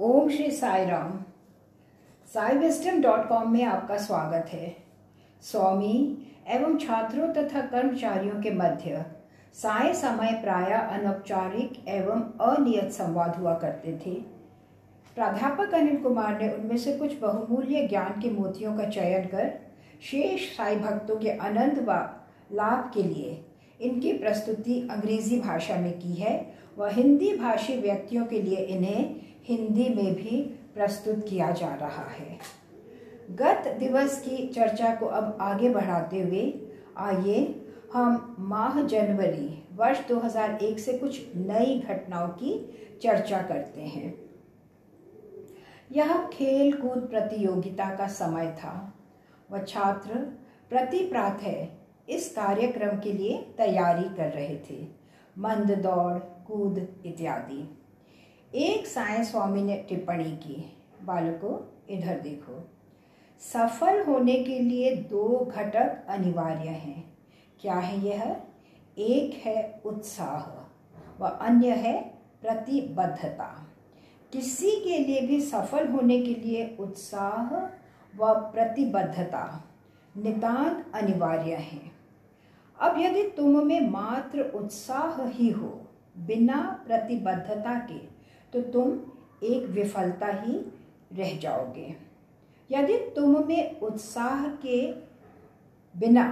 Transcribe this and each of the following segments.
Om Shri Sai Ram Sai wisdom dot com में आपका स्वागत है। स्वामी एवं छात्रों तथा कर्मचारियों के मध्य साय समय प्राय अनौपचारिक एवं अनियत संवाद हुआ करते थे। प्राध्यापक अनिल कुमार ने उनमें से कुछ बहुमूल्य ज्ञान के मोतियों का चयन कर शेष साई भक्तों के आनंद व लाभ के लिए इनकी प्रस्तुति अंग्रेज़ी भाषा में की है व हिंदी भाषी व्यक्तियों के लिए इन्हें हिंदी में भी प्रस्तुत किया जा रहा है। गत दिवस की चर्चा को अब आगे बढ़ाते हुए आइए हम माह जनवरी वर्ष 2001 से कुछ नई घटनाओं की चर्चा करते हैं। यह खेल कूद प्रतियोगिता का समय था। वह छात्र प्रति प्रातः इस कार्यक्रम के लिए तैयारी कर रहे थे। मंद दौड़ कूद इत्यादि। एक साय स्वामी ने टिप्पणी की, बालकों, इधर देखो। सफल होने के लिए दो घटक अनिवार्य हैं। क्या है यह? एक है उत्साह, व अन्य है प्रतिबद्धता। किसी के लिए भी सफल होने के लिए उत्साह व प्रतिबद्धता नितांत अनिवार्य है। अब यदि तुम में मात्र उत्साह ही हो बिना प्रतिबद्धता के तो तुम एक विफलता ही रह जाओगे। यदि तुम में उत्साह के बिना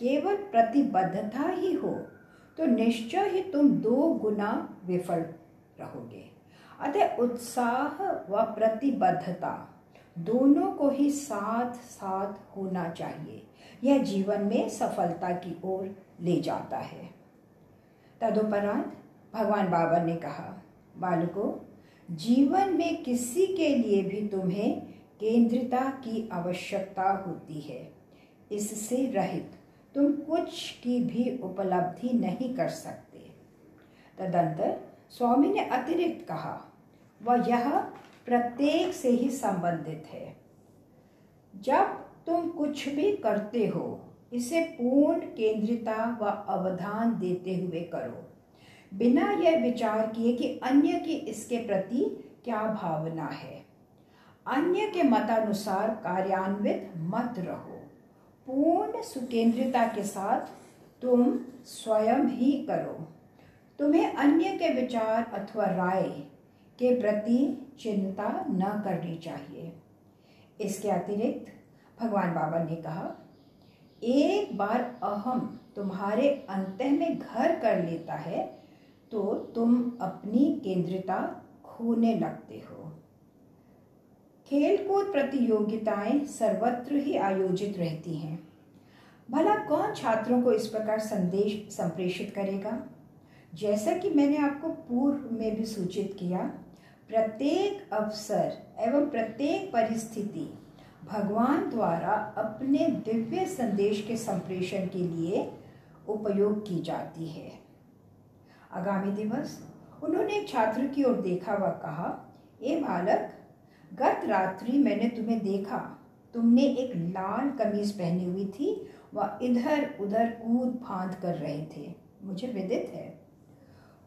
केवल प्रतिबद्धता ही हो तो निश्चय ही तुम दो गुना विफल रहोगे। अतः उत्साह व प्रतिबद्धता दोनों को ही साथ साथ होना चाहिए। यह जीवन में सफलता की ओर ले जाता है। तदुपरांत भगवान बाबा ने कहा, बालकों, जीवन में किसी के लिए भी तुम्हें केंद्रिता की आवश्यकता होती है। इससे रहित तुम कुछ की भी उपलब्धि नहीं कर सकते। तदंतर स्वामी ने अतिरिक्त कहा, वह यह प्रत्येक से ही संबंधित है। जब तुम कुछ भी करते हो, इसे पूर्ण केंद्रिता व अवधान देते हुए करो। बिना यह विचार किए कि अन्य की इसके प्रति क्या भावना है। अन्य के मतानुसार कार्यान्वित मत रहो। पूर्ण सुकेंद्रिता के साथ तुम स्वयं ही करो। तुम्हें अन्य के विचार अथवा राय के प्रति चिंता न करनी चाहिए। इसके अतिरिक्त भगवान बाबा ने कहा, एक बार अहम तुम्हारे अंत में घर कर लेता है तो तुम अपनी केंद्रिता खोने लगते हो। खेलकूद प्रतियोगिताएँ सर्वत्र ही आयोजित रहती हैं। भला कौन छात्रों को इस प्रकार संदेश संप्रेषित करेगा? जैसा कि मैंने आपको पूर्व में भी सूचित किया प्रत्येक अवसर एवं प्रत्येक परिस्थिति भगवान द्वारा अपने दिव्य संदेश के संप्रेषण के लिए उपयोग की जाती है। आगामी दिवस उन्होंने एक छात्र की ओर देखा व कहा, ए बालक, गत रात्रि मैंने तुम्हें देखा। तुमने एक लाल कमीज पहनी हुई थी व इधर उधर कूद फांद कर रहे थे। मुझे विदित है।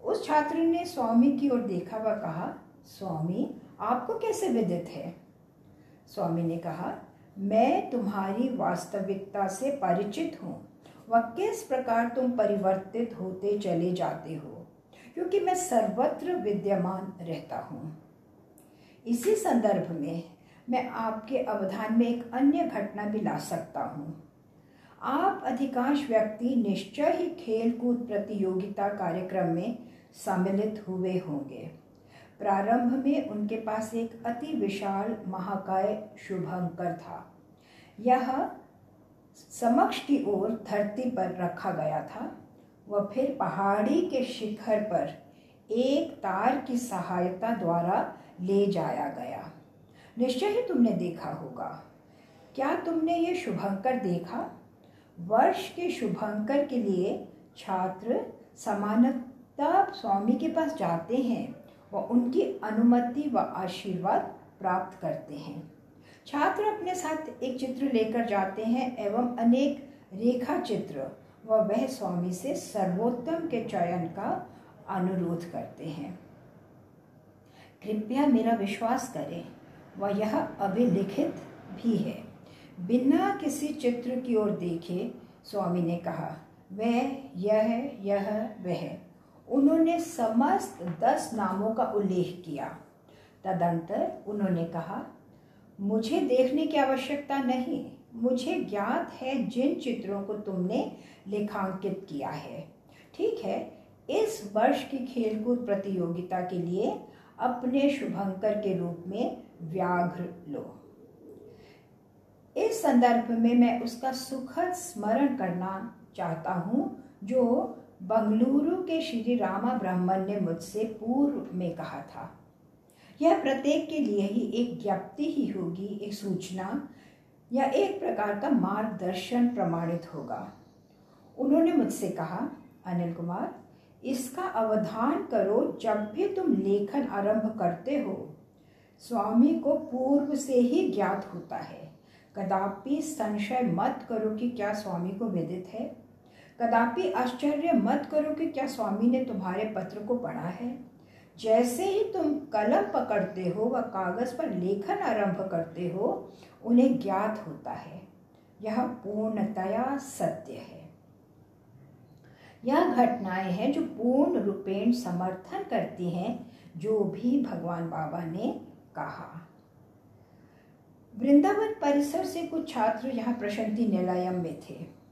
उस छात्र ने स्वामी की ओर देखा व कहा स्वामी, आपको कैसे विदित है? स्वामी ने कहा, मैं तुम्हारी वास्तविकता से परिचित हूँ। व किस प्रकार तुम परिवर्तित होते चले जाते हो? क्योंकि मैं सर्वत्र विद्यमान रहता हूँ। इसी संदर्भ में मैं आपके अवधान में एक अन्य घटना भी ला सकता हूँ। आप अधिकांश व्यक्ति निश्चय ही खेलकूद प्रतियोगिता कार्यक्रम में सम्मिलित हुए होंगे। प्रारंभ में उनके पास एक अति विशाल महाकाय शुभंकर था। यह समक्ष की ओर धरती पर रखा गया था। वह फिर पहाड़ी के शिखर पर एक तार की सहायता द्वारा ले जाया गया। निश्चय ही तुमने देखा होगा। क्या तुमने ये शुभंकर देखा? वर्ष के शुभंकर के लिए छात्र समानता स्वामी के पास जाते हैं। व उनकी अनुमति व आशीर्वाद प्राप्त करते हैं। छात्र अपने साथ एक चित्र लेकर जाते हैं एवं अनेक रेखा चित्र व वह स्वामी से सर्वोत्तम के चयन का अनुरोध करते हैं। कृपया मेरा विश्वास करें, वह यह अभिलिखित भी है। बिना किसी चित्र की ओर देखे, स्वामी ने कहा, वह, यह यह, वह। उन्होंने समस्त दस नामों का उल्लेख किया। तदंतर उन्होंने कहा, मुझे देखने की आवश्यकता नहीं। मुझे ज्ञात है जिन चित्रों को तुमने लेखांकित किया है। ठीक है, इस वर्ष की खेलकूद प्रतियोगिता के लिए अपने शुभंकर के रूप में व्याघ्र लो। इस संदर्भ में मैं उसका सुखद स्मरण करना चाहता हूँ, जो बंगलुरु के श्री रामा ब्राह्मण ने मुझसे पूर्व में कहा था, यह प्रत्येक के लिए ही एक ज्ञप्ति ही होगी, एक सूचना या एक प्रकार का मार्गदर्शन प्रमाणित होगा। उन्होंने मुझसे कहा, अनिल कुमार, इसका अवधान करो जब भी तुम लेखन आरंभ करते हो। स्वामी को पूर्व से ही ज्ञात होता है। कदापि संशय मत करो कि क्या स्वामी को विदित है। कदापि आश्चर्य मत करो कि क्या स्वामी ने तुम्हारे पत्र को पढ़ा है। जैसे ही तुम कलम पकड़ते हो व कागज़ पर लेखन आरंभ करते हो, उन्हें ज्ञात होता है। यह पूर्णतया सत्य है। यह घटनाएँ हैं जो पूर्ण रूपेण समर्थन करती हैं, जो भी भगवान बाबा ने कहा। वृंदावन परिसर से कुछ छात्र यहाँ प्रशांति निलयम में थे।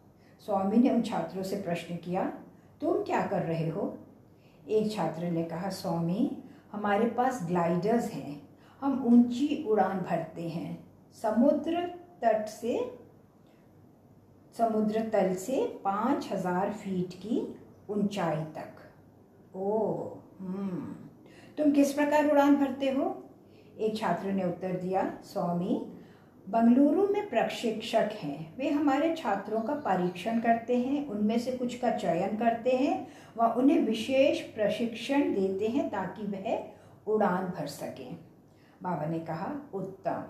स्वामी ने उन छात्रों से प्रश्न किया, तुम क्या कर रहे हो? एक छात्र ने कहा, स्वामी, हमारे पास ग्लाइडर्स हैं। हम ऊँची उड़ान भरते हैं। समुद्र तट से, समुद्र तल से पाँच हज़ार फीट की ऊंचाई तक। ओ हम्म। तुम किस प्रकार उड़ान भरते हो? एक छात्र ने उत्तर दिया, स्वामी बंगलुरु में प्रशिक्षक हैं। वे हमारे छात्रों का परीक्षण करते हैं, उनमें से कुछ का चयन करते हैं व उन्हें विशेष प्रशिक्षण देते हैं ताकि वह उड़ान भर सकें। बाबा ने कहा, उत्तम।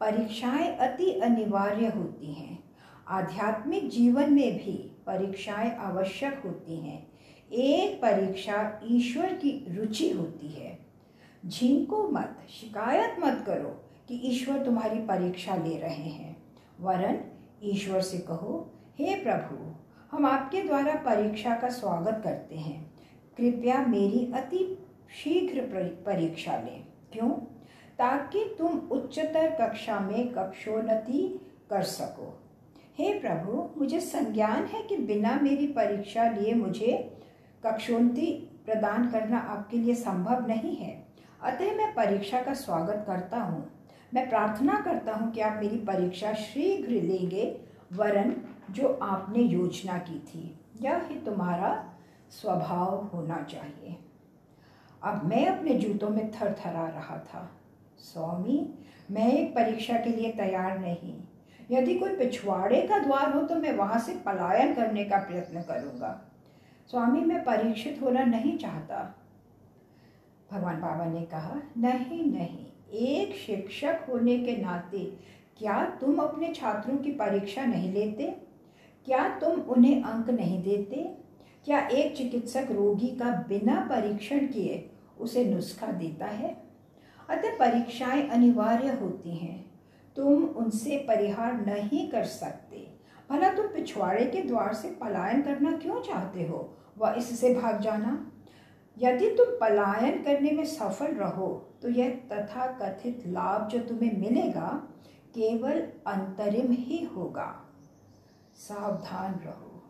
परीक्षाएँ अति अनिवार्य होती हैं। आध्यात्मिक जीवन में भी परीक्षाएँ आवश्यक होती हैं। एक परीक्षा ईश्वर की रुचि होती है। झिंको मत, शिकायत मत करो। कि ईश्वर तुम्हारी परीक्षा ले रहे हैं। वरन ईश्वर से कहो, हे प्रभु, हम आपके द्वारा परीक्षा का स्वागत करते हैं। कृपया मेरी अति शीघ्र परीक्षा लें। क्यों? ताकि तुम उच्चतर कक्षा में कक्षोन्नति कर सको। हे प्रभु, मुझे संज्ञान है कि बिना मेरी परीक्षा लिए मुझे कक्षोन्नति प्रदान करना आपके लिए संभव नहीं है। अतः मैं परीक्षा का स्वागत करता हूँ। मैं प्रार्थना करता हूँ कि आप मेरी परीक्षा शीघ्र लेंगे, वरन जो आपने योजना की थी। यह ही तुम्हारा स्वभाव होना चाहिए। अब मैं अपने जूतों में थर थरा रहा था। स्वामी, मैं एक परीक्षा के लिए तैयार नहीं। यदि कोई पिछवाड़े का द्वार हो तो मैं वहाँ से पलायन करने का प्रयत्न करूँगा। स्वामी, मैं परीक्षित होना नहीं चाहता। भगवान बाबा ने कहा, नहीं नहीं एक शिक्षक होने के नाते क्या तुम अपने छात्रों की परीक्षा नहीं लेते? क्या तुम उन्हें अंक नहीं देते? क्या एक चिकित्सक रोगी का बिना परीक्षण किए उसे नुस्खा देता है? अतः परीक्षाएँ अनिवार्य होती हैं। तुम उनसे परिहार नहीं कर सकते। भला तुम पिछवाड़े के द्वार से पलायन करना क्यों चाहते हो? वह इससे भाग जाना। यदि तुम पलायन करने में सफल रहो तो यह तथा कथित लाभ जो तुम्हें मिलेगा, केवल अंतरिम ही होगा। सावधान रहो।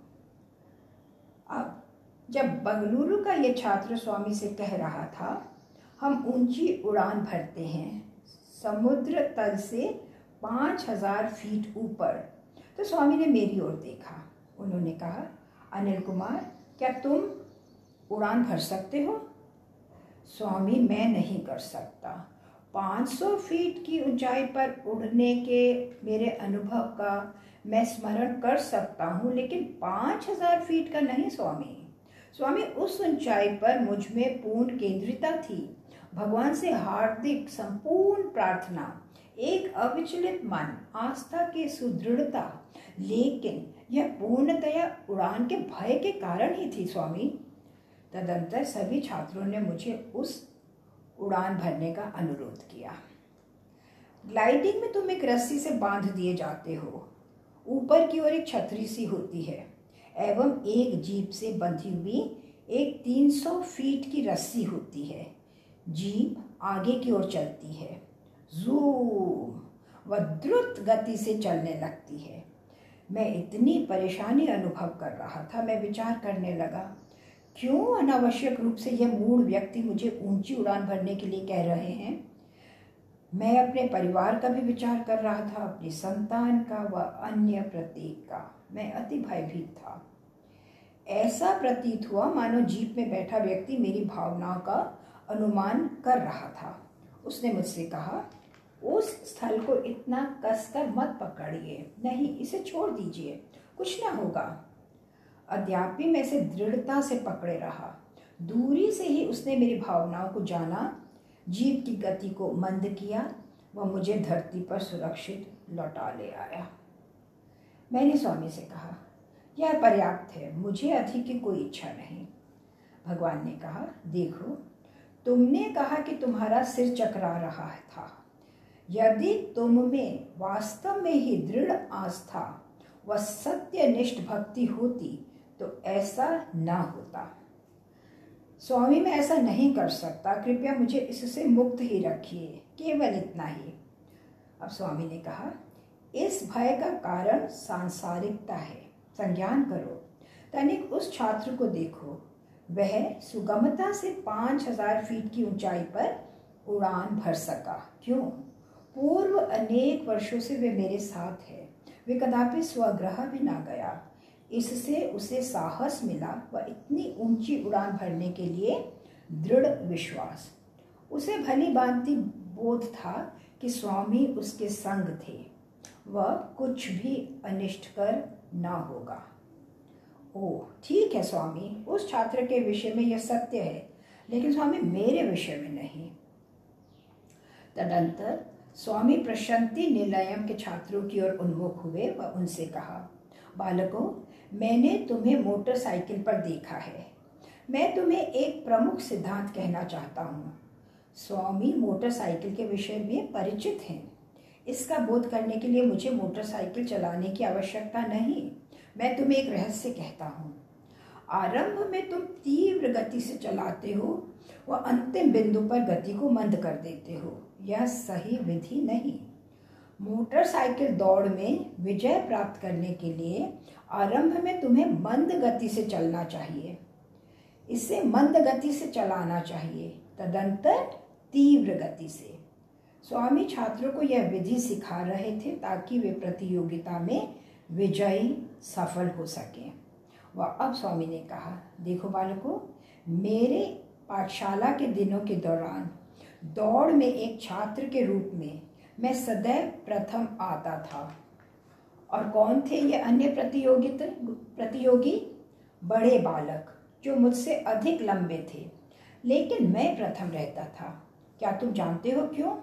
अब, जब बंगलुरु का ये छात्र स्वामी से कह रहा था, हम ऊँची उड़ान भरते हैं। समुद्र तल से पाँच हज़ार फीट ऊपर। तो स्वामी ने मेरी ओर देखा। उन्होंने कहा, अनिल कुमार, क्या तुम उड़ान भर सकते हो? स्वामी, मैं नहीं कर सकता। 500 फीट की ऊंचाई पर उड़ने के मेरे अनुभव का मैं स्मरण कर सकता हूँ, लेकिन 5000 फीट का नहीं स्वामी। स्वामी, उस ऊंचाई पर मुझमें पूर्ण केंद्रिता थी। भगवान से हार्दिक संपूर्ण प्रार्थना, एक अविचलित मन, आस्था की सुदृढ़ता, लेकिन यह पूर्णतया उड़ान के भय के कारण ही थी स्वामी। तदंतर सभी छात्रों ने मुझे उस उड़ान भरने का अनुरोध किया। ग्लाइडिंग में तुम एक रस्सी से बाँध दिए जाते हो। ऊपर की ओर एक छतरी सी होती है, एवं एक जीप से बंधी हुई एक 300 फीट की रस्सी होती है। जीप आगे की ओर चलती है। जूम! व द्रुत गति से चलने लगती है। मैं इतनी परेशानी अनुभव कर रहा था, मैं विचार करने लगा। क्यों अनावश्यक रूप से यह मूड व्यक्ति मुझे ऊँची उड़ान भरने के लिए कह रहे हैं? मैं अपने परिवार का भी विचार कर रहा था, अपनी संतान का व अन्य प्रतीक का। मैं अति भयभीत था। ऐसा प्रतीत हुआ मानो जीप में बैठा व्यक्ति मेरी भावनाओं का अनुमान कर रहा था। उसने मुझसे कहा, उस स्थल को इतना कसकर मत पकड़िए। नहीं, इसे छोड़ दीजिए। कुछ ना होगा। अद्यापि मैं इसे दृढ़ता से पकड़े रहा। दूरी से ही उसने मेरी भावनाओं को जाना, जीव की गति को मंद किया, वह मुझे धरती पर सुरक्षित लौटा ले आया। मैंने स्वामी से कहा, यह पर्याप्त है, मुझे अधिक की कोई इच्छा नहीं। भगवान ने कहा, देखो, तुमने कहा कि तुम्हारा सिर चकरा रहा था। यदि तुम में वास्तव में ही दृढ़ आस्था व सत्यनिष्ठ भक्ति होती तो ऐसा ना होता। स्वामी, मैं ऐसा नहीं कर सकता। कृपया मुझे इससे मुक्त ही रखिए। केवल इतना ही। अब स्वामी ने कहा, इस भय का कारण सांसारिकता है। संज्ञान करो। तनिक उस छात्र को देखो। वह सुगमता से पाँच हज़ार फीट की ऊंचाई पर उड़ान भर सका। क्यों? पूर्व अनेक वर्षों से वे मेरे साथ है। वे कदापि स्वग्रह भी ना गया। इससे उसे साहस मिला व इतनी ऊँची उड़ान भरने के लिए दृढ़ विश्वास। उसे भली बांति बोध था कि स्वामी उसके संग थे वह कुछ भी अनिष्ट कर ना होगा। ओ ठीक है स्वामी, उस छात्र के विषय में यह सत्य है, लेकिन स्वामी मेरे विषय में नहीं। तदंतर स्वामी प्रशांति निलयम के छात्रों की ओर उन्मुख हुए व उनसे कहा, बालकों मैंने तुम्हें मोटरसाइकिल पर देखा है। मैं तुम्हें एक प्रमुख सिद्धांत कहना चाहता हूँ। स्वामी मोटरसाइकिल के विषय में परिचित हैं। इसका बोध करने के लिए मुझे मोटरसाइकिल चलाने की आवश्यकता नहीं। मैं तुम्हें एक रहस्य कहता हूँ। आरंभ में तुम तीव्र गति से चलाते हो व अंतिम बिंदु पर गति को मंद कर देते हो। यह सही विधि नहीं। मोटरसाइकिल दौड़ में विजय प्राप्त करने के लिए आरंभ में तुम्हें मंद गति से चलना चाहिए। इसे मंद गति से चलाना चाहिए, तदंतर तीव्र गति से। स्वामी छात्रों को यह विधि सिखा रहे थे ताकि वे प्रतियोगिता में विजयी सफल हो सकें। वह अब स्वामी ने कहा, देखो बालकों, मेरे पाठशाला के दिनों के दौरान दौड़ में एक छात्र के रूप में मैं सदैव प्रथम आता था। और कौन थे ये अन्य प्रतियोगित प्रतियोगी? बड़े बालक, जो मुझसे अधिक लंबे थे। लेकिन मैं प्रथम रहता था। क्या तुम जानते हो क्यों?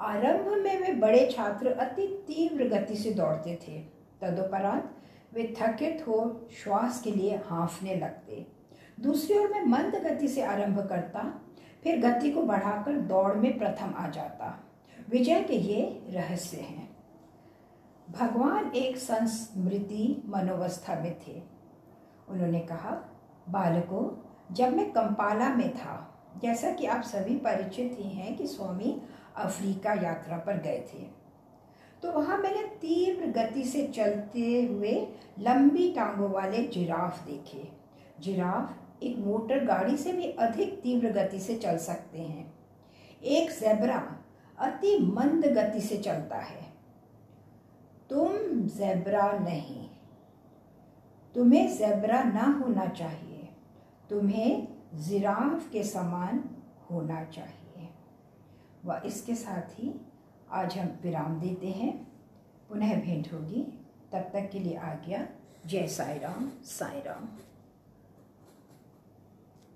आरंभ में वे बड़े छात्र अति तीव्र गति से दौड़ते थे। तदुपरांत वे थकित हो श्वास के लिए हाँफने लगते। दूसरी ओर मैं मंद गति से आरंभ करता, फिर गति को बढ़ाकर दौड़ में प्रथम आ जाता। विजय के ये रहस्य हैं। भगवान एक संस्मृति मनोवस्था में थे। उन्होंने कहा, बालकों, जब मैं कंपाला में था, जैसा कि आप सभी परिचित ही हैं कि स्वामी अफ्रीका यात्रा पर गए थे तो वहाँ मैंने तीव्र गति से चलते हुए लंबी टांगों वाले जिराफ देखे। जिराफ एक मोटर गाड़ी से भी अधिक तीव्र गति से चल सकते हैं। एक जेब्रा अति मंद गति से चलता है। तुम जेब्रा नहीं। तुम्हें जेब्रा ना होना चाहिए। तुम्हें जिराफ के समान होना चाहिए। व इसके साथ ही आज हम विराम देते हैं। पुनः भेंट होगी। तब तक के लिए आ गया जय साई राम साई राम